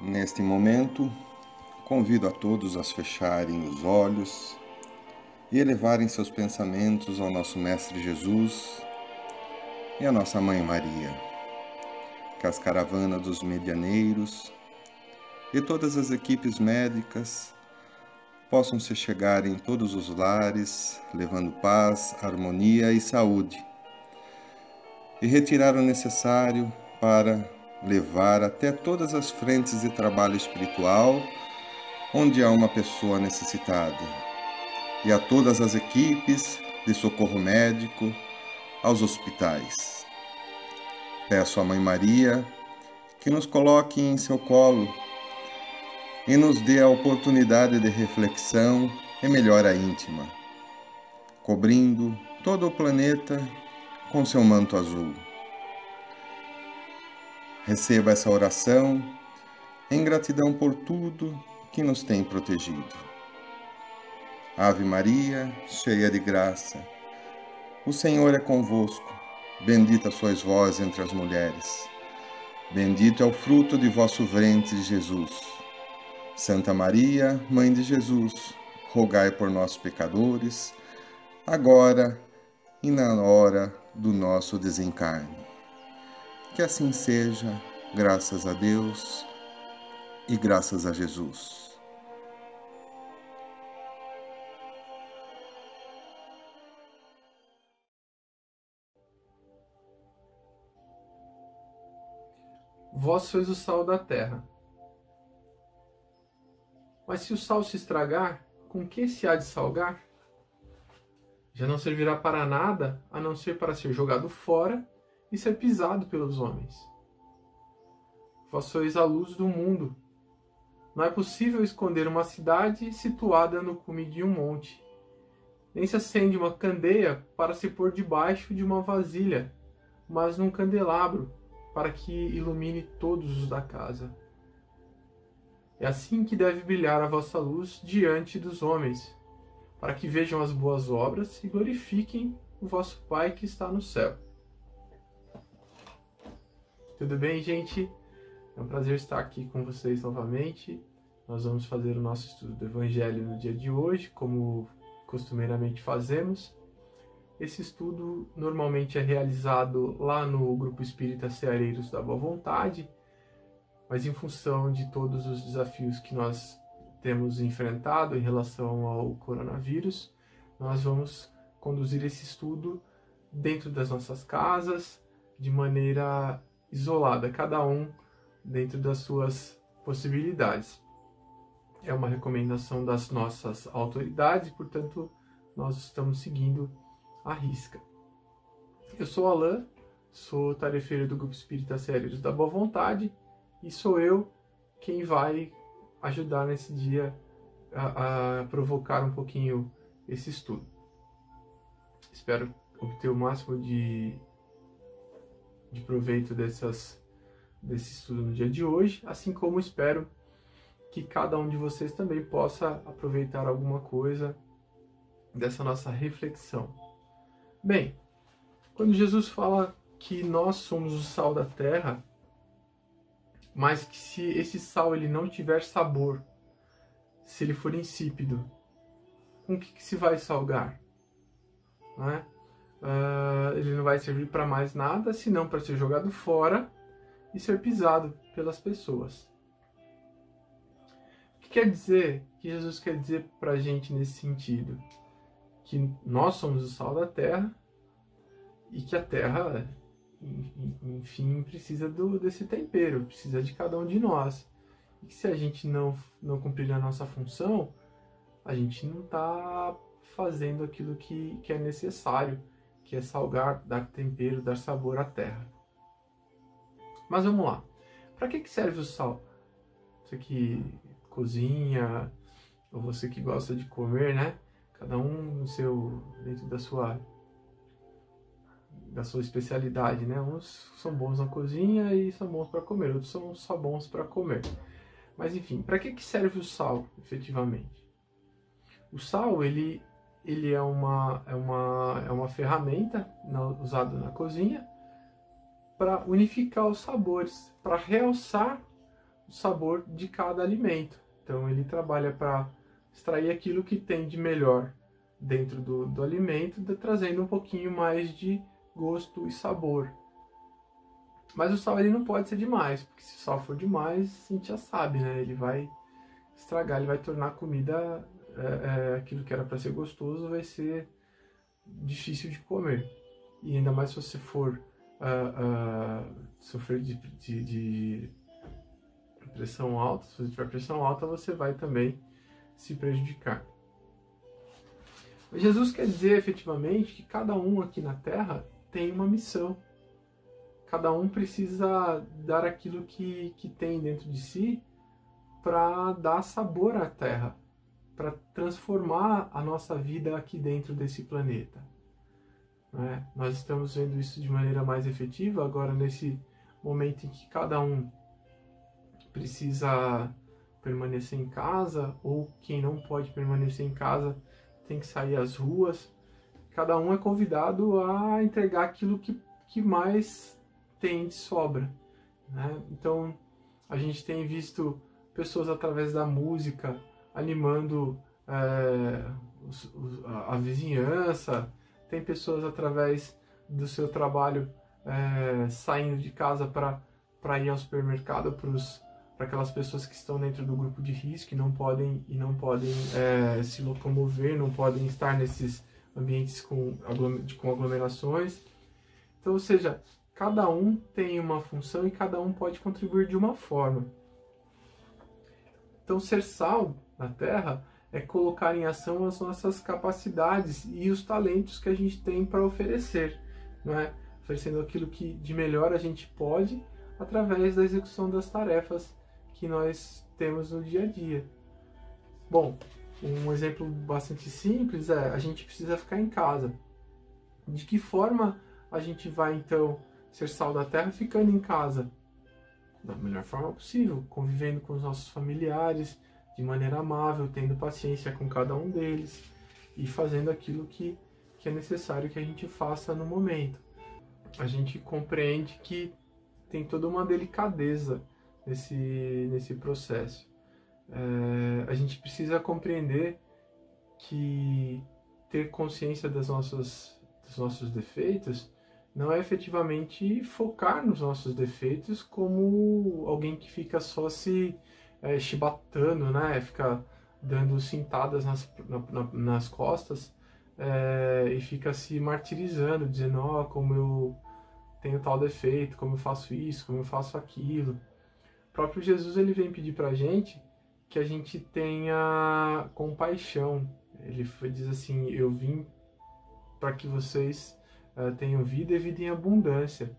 Neste momento, convido a todos a fecharem os olhos e elevarem seus pensamentos ao nosso Mestre Jesus e à nossa Mãe Maria. Que as caravanas dos medianeiros e todas as equipes médicas possam se chegar em todos os lares, levando paz, harmonia e saúde, e retirar o necessário para levar até todas as frentes de trabalho espiritual onde há uma pessoa necessitada, e a todas as equipes de socorro médico, aos hospitais. Peço à Mãe Maria que nos coloque em seu colo e nos dê a oportunidade de reflexão e melhora íntima, cobrindo todo o planeta com seu manto azul. Receba essa oração em gratidão por tudo que nos tem protegido. Ave Maria, cheia de graça, o Senhor é convosco. Bendita sois vós entre as mulheres. Bendito é o fruto de vosso ventre, Jesus. Santa Maria, Mãe de Jesus, rogai por nós, pecadores, agora e na hora do nosso desencarne. Que assim seja, graças a Deus e graças a Jesus. Vós sois o sal da terra. Mas se o sal se estragar, com que se há de salgar? Já não servirá para nada a não ser para ser jogado fora e ser pisado pelos homens. Vós sois a luz do mundo. Não é possível esconder uma cidade situada no cume de um monte. Nem se acende uma candeia para se pôr debaixo de uma vasilha, mas num candelabro, para que ilumine todos os da casa. É assim que deve brilhar a vossa luz diante dos homens, para que vejam as boas obras e glorifiquem o vosso Pai que está no céu. Tudo bem, gente? É um prazer estar aqui com vocês novamente. Nós vamos fazer o nosso estudo do Evangelho no dia de hoje, como costumeiramente fazemos. Esse estudo normalmente é realizado lá no Grupo Espírita Ceareiros da Boa Vontade, mas em função de todos os desafios que nós temos enfrentado em relação ao coronavírus, nós vamos conduzir esse estudo dentro das nossas casas, de maneira isolada, cada um dentro das suas possibilidades. É uma recomendação das nossas autoridades, portanto, nós estamos seguindo a risca. Eu sou Alain, sou tarefeiro do Grupo Espírita Sérios da Boa Vontade e sou eu quem vai ajudar nesse dia a, a provocar um pouquinho esse estudo. Espero obter o máximo de de proveito dessas, desse estudo no dia de hoje, assim como espero que cada um de vocês também possa aproveitar alguma coisa dessa nossa reflexão. Bem, quando Jesus fala que nós somos o sal da terra, mas que se esse sal ele não tiver sabor, se ele for insípido, com o que, que se vai salgar? Não é? Uh, ele não vai servir para mais nada senão para ser jogado fora e ser pisado pelas pessoas. O que quer dizer? Que Jesus quer dizer para a gente nesse sentido? Que nós somos o sal da terra e que a terra, enfim, precisa do, desse tempero, precisa de cada um de nós. E que se a gente não, não cumprir a nossa função, a gente não está fazendo aquilo que, que é necessário que é salgar, dar tempero, dar sabor à terra. Mas vamos lá. Para que, que serve o sal? Você que cozinha, ou você que gosta de comer, né? Cada um no seu dentro da sua da sua especialidade, né? Uns são bons na cozinha e são bons para comer, outros são só bons para comer. Mas enfim, para que, que serve o sal, efetivamente? O sal, ele ele é uma, é uma, é uma ferramenta na, usada na cozinha para unificar os sabores, para realçar o sabor de cada alimento. Então ele trabalha para extrair aquilo que tem de melhor dentro do, do alimento, de, trazendo um pouquinho mais de gosto e sabor. Mas o sal ele não pode ser demais, porque se o sal for demais, a gente já sabe, né? Ele vai estragar, ele vai tornar a comida é, é, aquilo que era para ser gostoso, vai ser difícil de comer. E ainda mais se você for uh, uh, sofrer de, de, de, pressão alta, se você tiver pressão alta, você vai também se prejudicar. Mas Jesus quer dizer efetivamente que cada um aqui na Terra tem uma missão. Cada um precisa dar aquilo que, que tem dentro de si para dar sabor à Terra, para transformar a nossa vida aqui dentro desse planeta. Né? Nós estamos vendo isso de maneira mais efetiva agora nesse momento em que cada um precisa permanecer em casa ou quem não pode permanecer em casa tem que sair às ruas. Cada um é convidado a entregar aquilo que, que mais tem de sobra. Né? Então a gente tem visto pessoas através da música animando é, a, vizinhança, tem pessoas através do seu trabalho é, saindo de casa para ir ao supermercado para aquelas pessoas que estão dentro do grupo de risco e não podem e não podem é, se locomover, não podem estar nesses ambientes com, com aglomerações. Então, ou seja, cada um tem uma função e cada um pode contribuir de uma forma. Então, ser sal na Terra é colocar em ação as nossas capacidades e os talentos que a gente tem para oferecer, não é? Oferecendo aquilo que de melhor a gente pode através da execução das tarefas que nós temos no dia a dia. Bom, um exemplo bastante simples é a gente precisa ficar em casa. De que forma a gente vai então ser sal da terra ficando em casa? Da melhor forma possível, convivendo com os nossos familiares, de maneira amável, tendo paciência com cada um deles e fazendo aquilo que, que é necessário que a gente faça no momento. A gente compreende que tem toda uma delicadeza nesse, nesse processo. É, a gente precisa compreender que ter consciência das nossas, dos nossos defeitos não é efetivamente focar nos nossos defeitos como alguém que fica só se é, chibatando, né? Fica dando cintadas nas, na, nas costas é, e fica se martirizando, dizendo, ó, oh, como eu tenho tal defeito, como eu faço isso, como eu faço aquilo. O próprio Jesus ele vem pedir pra gente que a gente tenha compaixão. Ele diz assim: Eu vim para que vocês tenham vida e vida em abundância,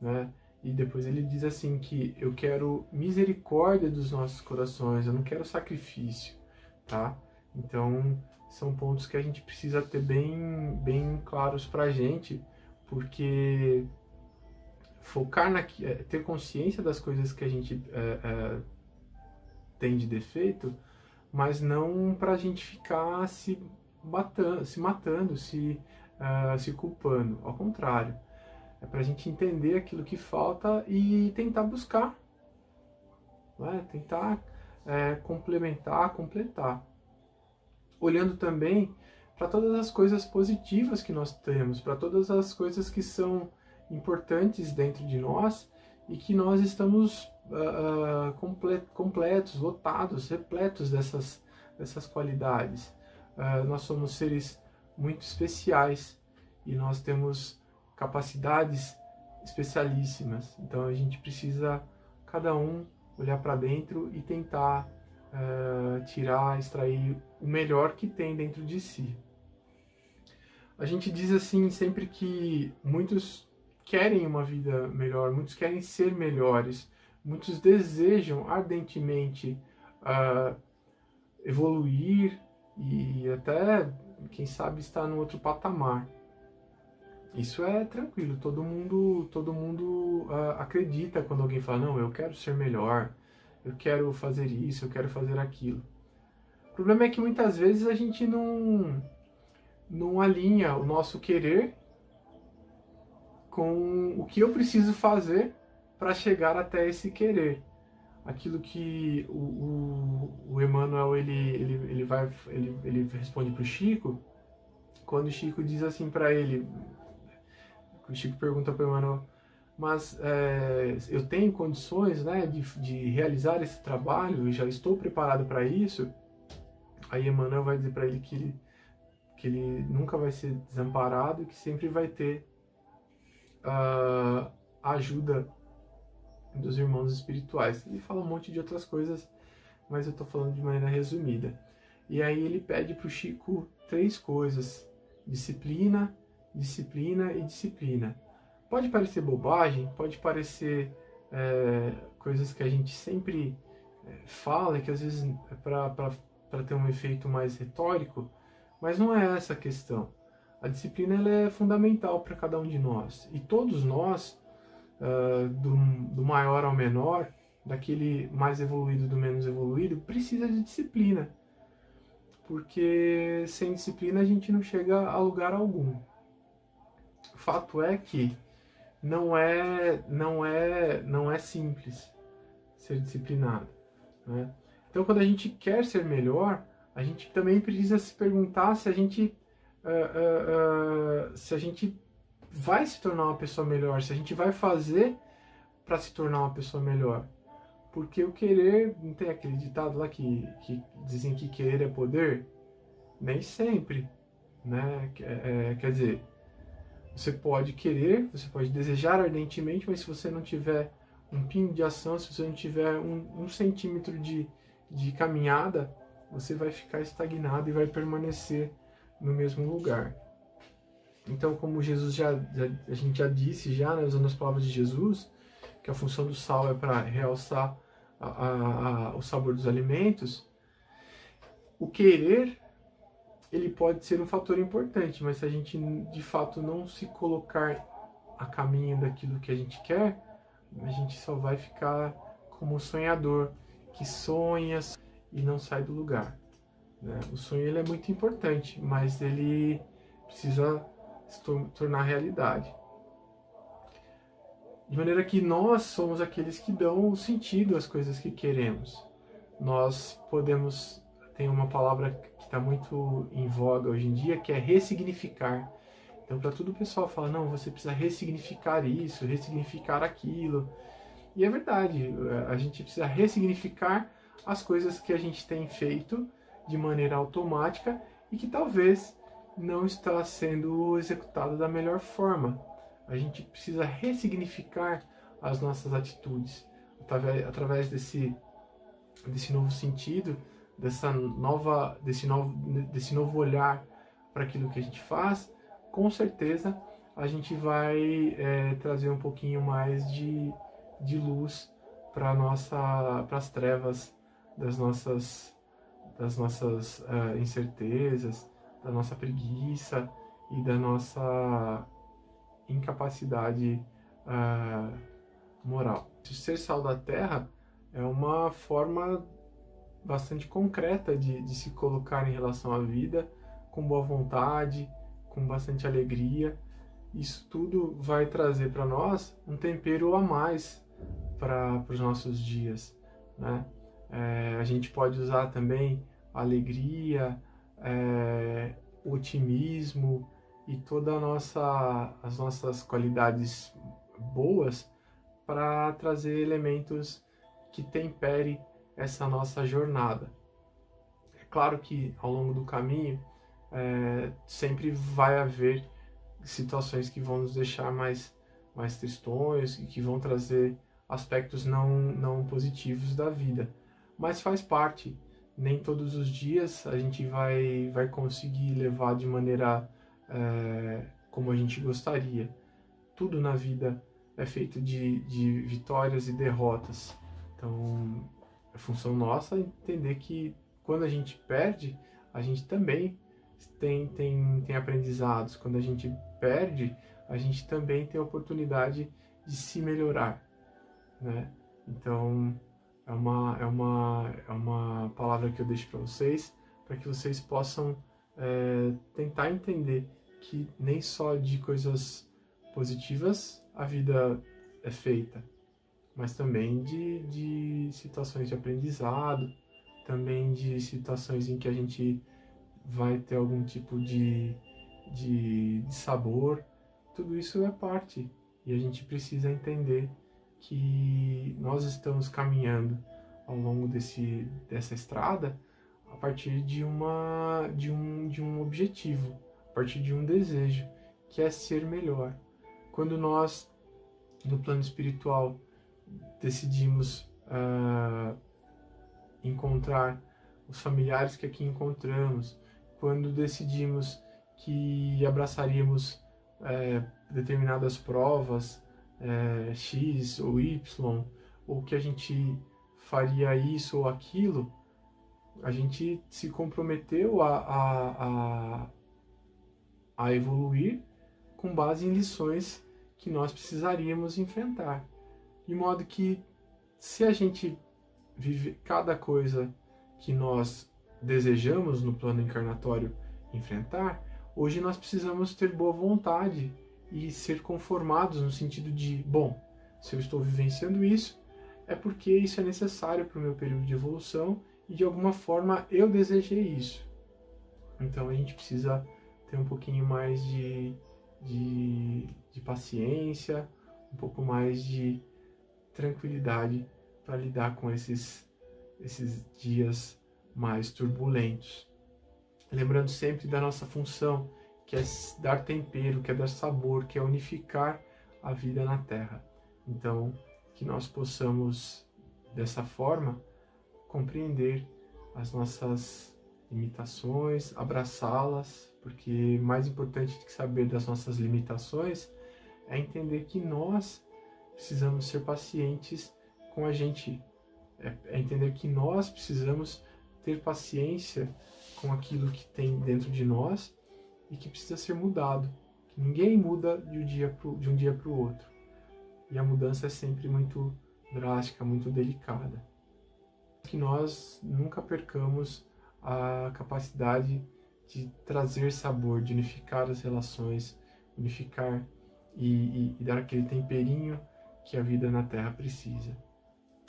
né? E depois ele diz assim que eu quero misericórdia dos nossos corações, eu não quero sacrifício, tá? Então, são pontos que a gente precisa ter bem, bem claros pra gente, porque focar na é, ter consciência das coisas que a gente é, é, tem de defeito, mas não para a gente ficar se matando, se matando, se, uh, se culpando. Ao contrário, é para a gente entender aquilo que falta e tentar buscar. Né? Tentar é, complementar, completar. Olhando também para todas as coisas positivas que nós temos, para todas as coisas que são importantes dentro de nós e que nós estamos uh, completos, lotados, repletos dessas, dessas qualidades. Uh, nós somos seres muito especiais e nós temos capacidades especialíssimas. Então a gente precisa, cada um, olhar para dentro e tentar uh, tirar, extrair o melhor que tem dentro de si. A gente diz assim sempre que muitos querem uma vida melhor, muitos querem ser melhores, muitos desejam ardentemente uh, evoluir e até, quem sabe, estar no outro patamar. Isso é tranquilo, todo mundo, todo mundo uh, acredita quando alguém fala, não, eu quero ser melhor, eu quero fazer isso, eu quero fazer aquilo. O problema é que muitas vezes a gente não, não alinha o nosso querer com o que eu preciso fazer para chegar até esse querer. Aquilo que o, o, o Emmanuel ele, ele, ele, vai, ele, ele responde para o Chico, quando o Chico diz assim para ele, o Chico pergunta para o Emmanuel, mas é, eu tenho condições né, de, de realizar esse trabalho, já estou preparado para isso. Aí Emmanuel vai dizer para ele que ele, que ele nunca vai ser desamparado e que sempre vai ter uh, ajuda dos irmãos espirituais. Ele fala um monte de outras coisas, mas eu estou falando de maneira resumida. E aí ele pede para o Chico três coisas: disciplina, disciplina e disciplina. Pode parecer bobagem, pode parecer é, coisas que a gente sempre é, fala, que às vezes é para ter um efeito mais retórico, mas não é essa a questão. A disciplina ela é fundamental para cada um de nós. E todos nós, uh, do, do maior ao menor, daquele mais evoluído do menos evoluído, precisa de disciplina. Porque sem disciplina a gente não chega a lugar algum. O fato é que não é não é não é simples ser disciplinado né? então quando a gente quer ser melhor a gente também precisa se perguntar se a gente uh, uh, uh, se a gente vai se tornar uma pessoa melhor se a gente vai fazer para se tornar uma pessoa melhor. Porque o querer não tem aquele ditado lá que, que dizem que querer é poder? Nem sempre né? É, é, quer dizer você pode querer, você pode desejar ardentemente, mas se você não tiver um pingo de ação, se você não tiver um, um centímetro de, de caminhada, você vai ficar estagnado e vai permanecer no mesmo lugar. Então, como Jesus já, já a gente já disse já, né, usando as palavras de Jesus, que a função do sal é para realçar a, a, a, o sabor dos alimentos, o querer ele pode ser um fator importante, mas se a gente de fato não se colocar a caminho daquilo que a gente quer, a gente só vai ficar como um sonhador que sonha e não sai do lugar. Né? O sonho ele é muito importante, mas ele precisa se tornar realidade. De maneira que nós somos aqueles que dão o sentido às coisas que queremos. Nós podemos tem uma palavra que está muito em voga hoje em dia, que é ressignificar. Então, para tudo o pessoal fala, não, você precisa ressignificar isso, ressignificar aquilo. E é verdade, a gente precisa ressignificar as coisas que a gente tem feito de maneira automática e que talvez não está sendo executado da melhor forma. A gente precisa ressignificar as nossas atitudes através, desse, desse novo sentido dessa nova, desse novo, desse novo olhar para aquilo que a gente faz, com certeza a gente vai é, trazer um pouquinho mais de, de luz para nossa, para as trevas das nossas, das nossas uh, incertezas, da nossa preguiça e da nossa incapacidade uh, moral. Ser sal da terra é uma forma bastante concreta de, de se colocar em relação à vida, com boa vontade, com bastante alegria. Isso tudo vai trazer para nós um tempero a mais para os nossos dias. Né? É, a gente pode usar também alegria, é, otimismo e todas nossa, as nossas qualidades boas para trazer elementos que temperem essa nossa jornada. É claro que ao longo do caminho é, sempre vai haver situações que vão nos deixar mais, mais tristões e que vão trazer aspectos não, não positivos da vida. Mas faz parte. Nem todos os dias a gente vai, vai conseguir levar de maneira é, como a gente gostaria. Tudo na vida é feito de, de vitórias e derrotas. Então, é função nossa entender que quando a gente perde, a gente também tem, tem, tem aprendizados. Quando a gente perde, a gente também tem a oportunidade de se melhorar, né? Então, é uma, é uma, é uma palavra que eu deixo para vocês, para que vocês possam é, tentar entender que nem só de coisas positivas a vida é feita. mas também de, de situações de aprendizado, também de situações em que a gente vai ter algum tipo de, de, de sabor. Tudo isso é parte e a gente precisa entender que nós estamos caminhando ao longo desse, dessa estrada a partir de, uma, de, um, de um objetivo, a partir de um desejo, que é ser melhor. Quando nós, no plano espiritual, decidimos uh, encontrar os familiares que aqui encontramos, quando decidimos que abraçaríamos é, determinadas provas, é, X ou Y, ou que a gente faria isso ou aquilo, a gente se comprometeu a, a, a, a evoluir com base em lições que nós precisaríamos enfrentar. De modo que, se a gente vive cada coisa que nós desejamos no plano encarnatório enfrentar, hoje nós precisamos ter boa vontade e ser conformados no sentido de, bom, se eu estou vivenciando isso, é porque isso é necessário para o meu período de evolução e de alguma forma eu desejei isso. Então a gente precisa ter um pouquinho mais de, de, de paciência, um pouco mais de tranquilidade para lidar com esses, esses dias mais turbulentos. Lembrando sempre da nossa função, que é dar tempero, que é dar sabor, que é unificar a vida na Terra. Então, que nós possamos, dessa forma, compreender as nossas limitações, abraçá-las, porque mais importante do que saber das nossas limitações é entender que nós precisamos ser pacientes com a gente, é, é entender que nós precisamos ter paciência com aquilo que tem dentro de nós e que precisa ser mudado. Que ninguém muda de um dia pro, de um dia para o outro. E a mudança é sempre muito drástica, muito delicada. Que nós nunca percamos a capacidade de trazer sabor, de unificar as relações, unificar e, e, e dar aquele temperinho que a vida na Terra precisa.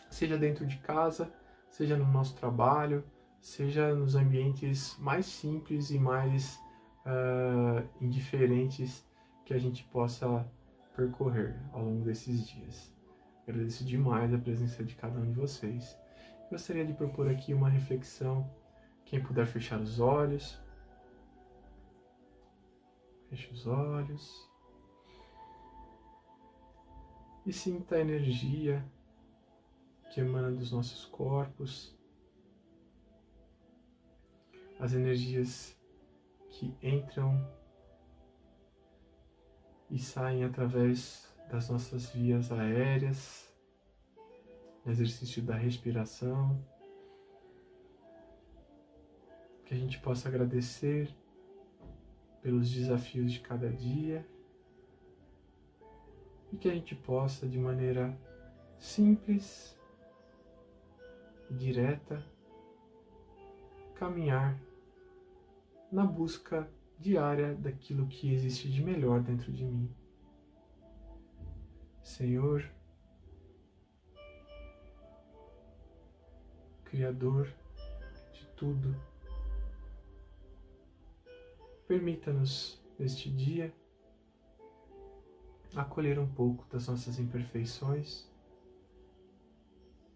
Seja dentro de casa, seja no nosso trabalho, seja nos ambientes mais simples e mais uh, indiferentes que a gente possa percorrer ao longo desses dias. Agradeço demais a presença de cada um de vocês. Gostaria de propor aqui uma reflexão. Quem puder fechar os olhos, feche os olhos e sinta a energia que emana dos nossos corpos, as energias que entram e saem através das nossas vias aéreas, no exercício da respiração, que a gente possa agradecer pelos desafios de cada dia. E que a gente possa, de maneira simples e direta, caminhar na busca diária daquilo que existe de melhor dentro de mim. Senhor, Criador de tudo, permita-nos neste dia acolher um pouco das nossas imperfeições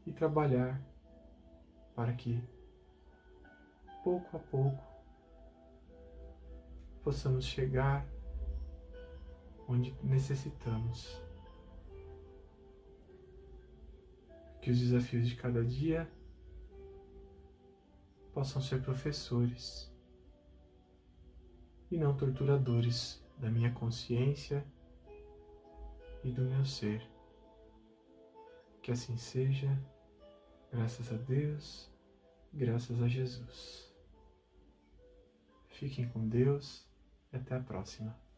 e trabalhar para que, pouco a pouco, possamos chegar onde necessitamos. Que os desafios de cada dia possam ser professores e não torturadores da minha consciência e do meu ser. Que assim seja, graças a Deus, graças a Jesus. Fiquem com Deus até a próxima.